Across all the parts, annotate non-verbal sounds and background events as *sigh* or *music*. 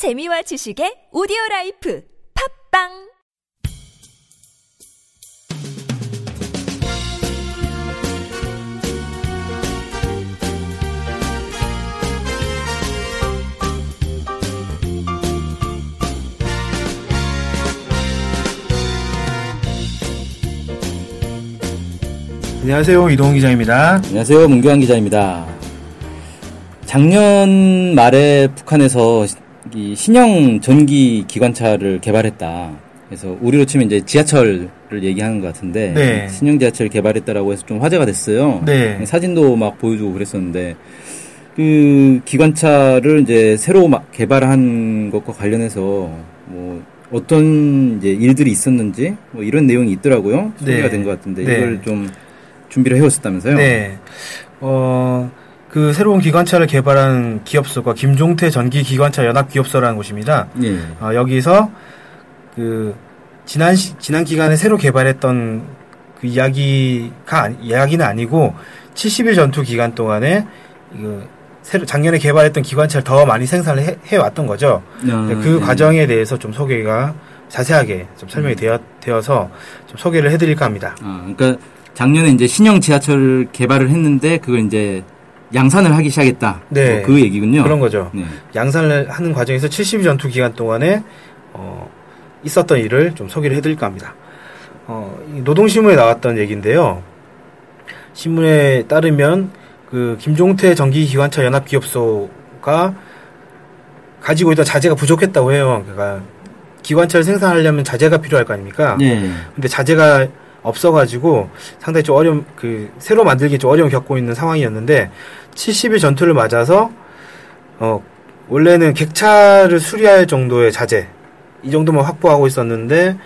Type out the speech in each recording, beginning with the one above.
재미와 지식의 오디오 라이프 팝빵 안녕하세요. 이동훈 기자입니다. 안녕하세요. 문교환 기자입니다. 작년 말에 북한에서 이 신형 전기 기관차를 개발했다. 그래서 우리로 치면 이제 지하철을 얘기하는 것 같은데 네. 신형 지하철 개발했다라고 해서 좀 화제가 됐어요. 네. 사진도 막 보여주고 그랬었는데 그 기관차를 이제 새로 막 개발한 것과 관련해서 뭐 어떤 이제 일들이 있었는지 뭐 이런 내용이 있더라고요. 소개가 네. 된것 같은데 네. 이걸 좀 준비를 해오셨다면서요? 네. 어, 그 새로운 기관차를 개발한 기업소가 김종태 전기 기관차 연합 기업소라는 곳입니다. 예. 어, 여기서 그 지난 시- 지난 기간에 새로 개발했던 그 이야기가 아니- 이야기는 아니고 70일 전투 기간 동안에 그 새로 작년에 개발했던 기관차를 더 많이 생산을 해, 해왔던 거죠. 아, 그 네. 과정에 대해서 좀 소개가 자세하게 좀 설명이 되어, 되어서 좀 소개를 해드릴까 합니다. 아, 그러니까 작년에 이제 신형 지하철 개발을 했는데 그걸 이제 양산을 하기 시작했다. 네. 뭐 그 얘기군요. 그런 거죠. 네. 양산을 하는 과정에서 70일 전투 기간 동안에 어, 있었던 일을 좀 소개를 해드릴까 합니다. 어, 이 노동신문에 나왔던 얘기인데요. 신문에 따르면 그 김종태 전기기관차 연합기업소가 가지고 있던 자재가 부족했다고 해요. 그러니까 기관차를 생산하려면 자재가 필요할 거 아닙니까? 네. 근데 자재가 없어가지고 상당히 좀 어려움, 그, 새로 만들기 좀 어려움 겪고 있는 상황이었는데, 70일 전투를 맞아서, 어, 원래는 객차를 수리할 정도의 자재, 이 정도만 확보하고 있었는데,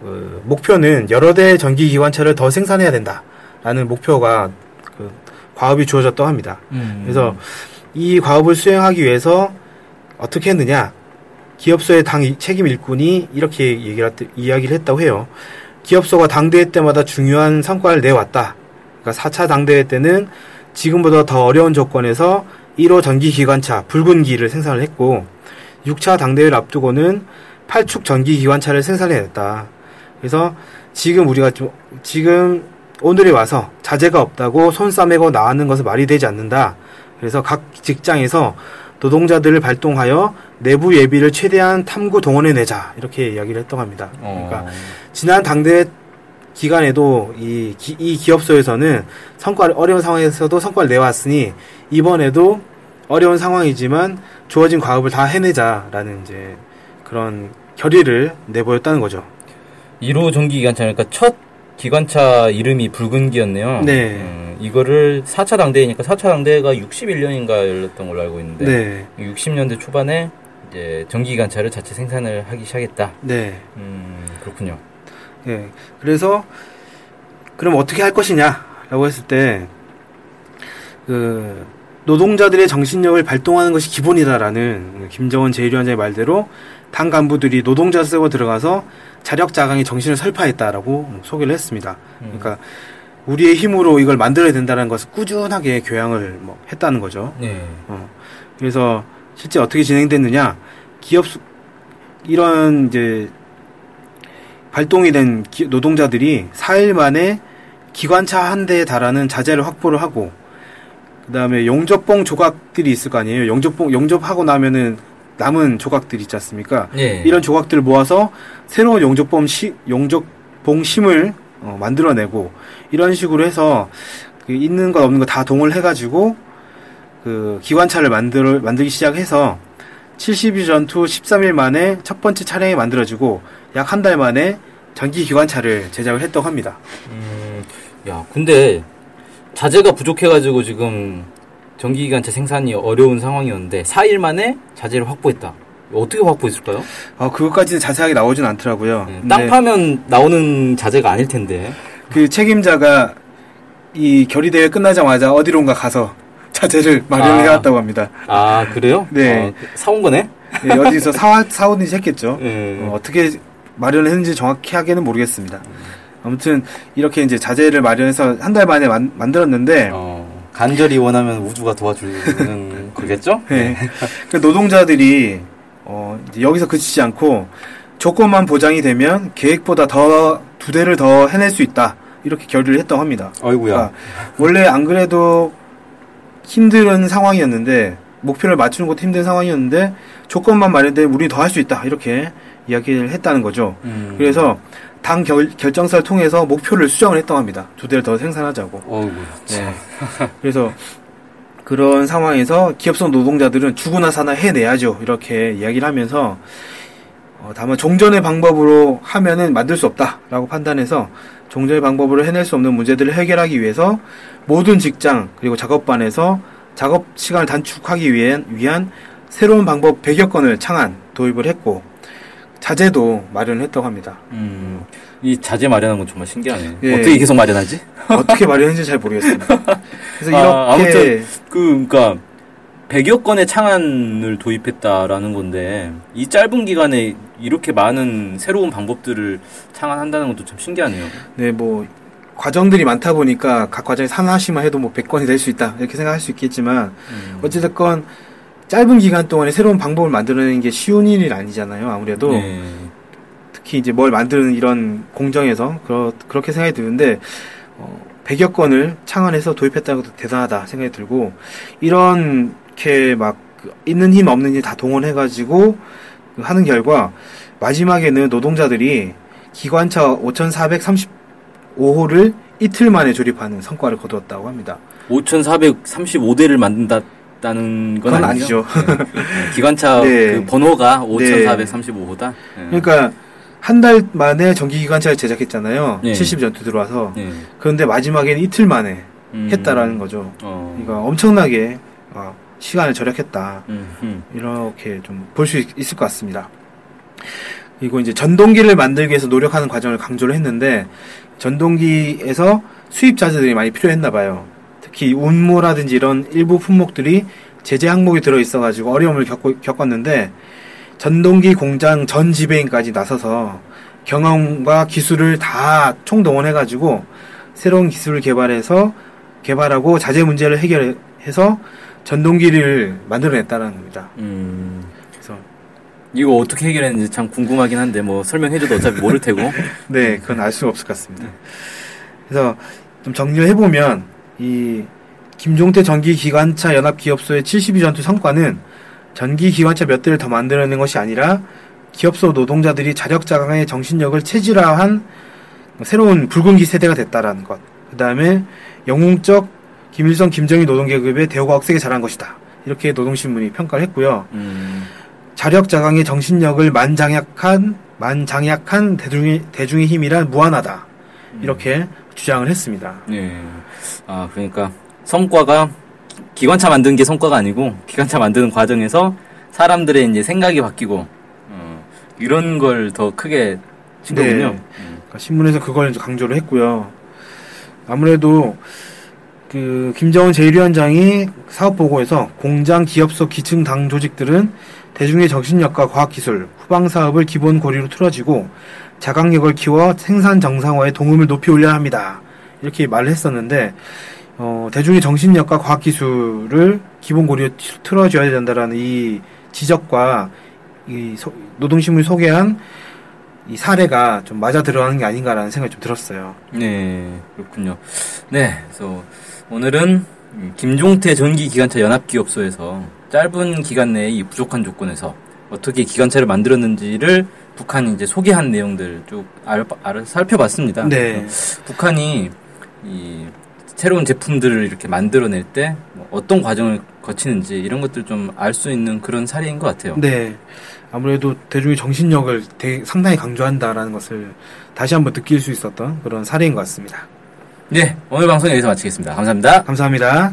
어, 목표는 여러 대의 전기 기관차를 더 생산해야 된다. 라는 목표가, 그, 과업이 주어졌다고 합니다. 음. 그래서 이 과업을 수행하기 위해서 어떻게 했느냐? 기업소의 당 이- 책임 일꾼이 이렇게 얘기를, 했- 이야기를 했다고 해요. 기업소가 당대회 때마다 중요한 성과를 내왔다. 그러니까 4차 당대회 때는 지금보다 더 어려운 조건에서 1호 전기기관차 붉은기를 생산을 했고 6차 당대회를 앞두고는 8축 전기기관차를 생산해냈다. 그래서 지금 우리가 좀 지금 오늘에 와서 자재가 없다고 손 싸매고 나가는 것은 말이 되지 않는다. 그래서 각 직장에서 노동자들을 발동하여 내부 예비를 최대한 탐구 동원해 내자 이렇게 이야기를 합니다. 그러니까 어. 지난 당대 기간에도 이, 기, 이 기업소에서는 성과를 어려운 상황에서도 성과를 내왔으니 이번에도 어려운 상황이지만 주어진 과업을 다 해내자라는 이제 그런 결의를 내보였다는 거죠. 1호 전기 기관차 그러니까 첫 기관차 이름이 붉은기였네요. 네. 음, 이거를 4차 당대회니까 4차 당대회가 61년인가 열렸던 걸로 알고 있는데 네, 60년대 초반에 이제 전기 기관차를 자체 생산을 하기 시작했다. 네, 음, 그렇군요. 네. 그래서 그럼 어떻게 할 것이냐라고 했을 때 그 노동자들의 정신력을 발동하는 것이 기본이다라는 김정은 제1위원장의 말대로 당 간부들이 노동자 쓰고 들어가서 자력 자강의 정신을 설파했다라고 소개를 했습니다. 음. 그러니까 우리의 힘으로 이걸 만들어야 된다는 것을 꾸준하게 교양을 뭐 했다는 거죠. 네. 어, 그래서 실제 어떻게 진행됐느냐 기업 수- 이런 이제 발동이 된 기- 노동자들이 4일 만에 기관차 한 대에 달하는 자재를 확보를 하고 그 다음에 용접봉 조각들이 있을 거 아니에요. 용접봉 용접하고 나면은 남은 조각들 있지 않습니까? 네. 이런 조각들을 모아서 새로운 용접봉 시, 용접봉 심을 어, 만들어내고 이런 식으로 해서 그 있는 것 없는 거 다 동을 해가지고 그 기관차를 만들 만들기 시작해서 72 전투 13일 만에 첫 번째 차량이 만들어지고 약 한 달 만에 전기 기관차를 제작을 했다고 합니다. 음, 야, 근데 자재가 부족해가지고 지금 전기기관차 생산이 어려운 상황이었는데 4일 만에 자재를 확보했다. 어떻게 확보했을까요? 어, 그것까지는 자세하게 나오진 않더라고요. 네, 땅 파면 나오는 자재가 아닐 텐데. 그 책임자가 이 결의대회 끝나자마자 어디론가 가서 *laughs* 자재를 마련을 아. 해왔다고 합니다. 아, 그래요? 네. 어, 사온 거네? 예, 어디서 사와, 사오든지 했겠죠. 예. 어, 어떻게 마련을 했는지 정확히 하게는 모르겠습니다. 아무튼 이렇게 이제 자재를 마련해서 한 달 만에 만, 만들었는데 어, 간절히 원하면 우주가 도와주는 *laughs* 거겠죠? 네. *laughs* 그 노동자들이 어, 이제 여기서 그치지 않고 조건만 보장이 되면 계획보다 더 두 대를 더 해낼 수 있다. 이렇게 결의를 했다고 합니다. 아이고야. 그러니까 원래 안 그래도 힘든 상황이었는데 목표를 맞추는 것도 힘든 상황이었는데 조건만 마련되면 우리 더 할 수 있다. 이렇게 이야기를 했다는 거죠. 음. 그래서 당 결, 결정사를 통해서 목표를 수정을 했다고 합니다. 두 대를 더 생산하자고. 어이구. 네. *laughs* 그래서 그런 상황에서 기업성 노동자들은 죽으나 사나 해내야죠. 이렇게 이야기를 하면서 어, 다만 종전의 방법으로 하면은 만들 수 없다라고 판단해서 종전의 방법으로 해낼 수 없는 문제들을 해결하기 위해서 모든 직장 그리고 작업반에서 작업 시간을 단축하기 위한, 위한 새로운 방법 100여 건을 창안 도입을 했고 자재도 마련했다고 합니다. 음. 이 자재 마련한 건 정말 신기하네. 예. 어떻게 계속 마련하지? 어떻게 *laughs* 마련했는지 잘 모르겠습니다. 그래서 이렇게 아, 아무튼 그 그러니까 100여 건의 창안을 도입했다라는 건데 이 짧은 기간에 이렇게 많은 새로운 방법들을 창안한다는 것도 참 신기하네요. 네, 뭐 과정들이 많다 보니까 각 과정에서 하나씩만 해도 뭐 100건이 될 수 있다 이렇게 생각할 수 있겠지만 음. 어찌됐건 짧은 기간 동안에 새로운 방법을 만들어내는 게 쉬운 일이 아니잖아요. 아무래도 네. 특히 이제 뭘 만드는 이런 공정에서 그렇, 그렇게 생각이 드는데 어, 100여 건을 창안해서 도입했다는 것도 대단하다 생각이 들고 이렇게 막그 있는 힘 없는 힘 다 동원해가지고 그 하는 결과 마지막에는 노동자들이 기관차 5,435호를 이틀 만에 조립하는 성과를 거두었다고 합니다. 5,435대를 만든다 는건 그건 아니죠. 아니죠. 네. *laughs* 기관차 네. 그 번호가 5,435호다. 네. 그러니까 한 달 만에 전기 기관차를 제작했잖아요. 네. 70 전투 들어와서. 네. 그런데 마지막에는 이틀 만에 음. 했다라는 거죠. 어. 그러니까 엄청나게 어, 시간을 절약했다. 음, 음. 이렇게 좀 볼 수 있을 것 같습니다. 그리고 이제 전동기를 만들기 위해서 노력하는 과정을 강조를 했는데 전동기에서 수입 자재들이 많이 필요했나 봐요. 특히 운모라든지 이런 일부 품목들이 제재 항목이 들어 있어가지고 어려움을 겪고, 겪었는데 전동기 공장 전 지배인까지 나서서 경험과 기술을 다 총동원해가지고 새로운 기술을 개발해서 개발하고 자재 문제를 해결해서 전동기를 만들어냈다는 겁니다. 음. 그래서 이거 어떻게 해결했는지 참 궁금하긴 한데 뭐 설명해줘도 어차피 모를 테고. *laughs* 네, 그건 알 수가 없을 것 같습니다. 그래서 좀 정리를 해보면 이 김종태 전기기관차 연합기업소의 72 전투 성과는 전기기관차 몇 대를 더 만들어낸 것이 아니라 기업소 노동자들이 자력자강의 정신력을 체질화한 새로운 붉은기 세대가 됐다라는 것. 그 다음에 영웅적 김일성, 김정일 노동계급의 대우가 억세게 자란 것이다. 이렇게 노동신문이 평가를 했고요. 음. 자력자강의 정신력을 만장약한 만장약한 대중의 대중의 힘이란 무한하다 이렇게 주장을 했습니다. 네. 아, 그러니까 성과가 기관차 만드는 게 성과가 아니고 기관차 만드는 과정에서 사람들의 이제 생각이 바뀌고 어, 이런 걸 더 크게 친 네. 거군요. 음. 그러니까 신문에서 그걸 강조를 했고요. 아무래도 그 김정은 제1위원장이 사업 보고에서 공장 기업소 기층 당 조직들은 대중의 정신력과 과학기술, 후방 사업을 기본 고리로 틀어지고 자강력을 키워 생산 정상화에 동음을 높이 올려야 합니다. 이렇게 말을 했었는데 어, 대중의 정신력과 과학기술을 기본 고리로 틀어줘야 된다라는 이 지적과 이 소- 노동신문이 소개한 이 사례가 좀 맞아 들어가는 게 아닌가라는 생각이 좀 들었어요. 네, 그렇군요. 네, 그래서 오늘은 음, 김종태 전기기관차 연합기업소에서 짧은 기간 내에 이 부족한 조건에서 어떻게 기관차를 만들었는지를 북한이 이제 소개한 내용들 쭉 알, 알, 살펴봤습니다. 네. 북한이 이 새로운 제품들을 이렇게 만들어낼 때뭐 어떤 과정을 거치는지 이런 것들 좀 알 수 있는 그런 사례인 것 같아요. 네. 아무래도 대중의 정신력을 상당히 강조한다라는 것을 다시 한번 느낄 수 있었던 그런 사례인 것 같습니다. 네, 오늘 방송 여기서 마치겠습니다. 감사합니다. 감사합니다.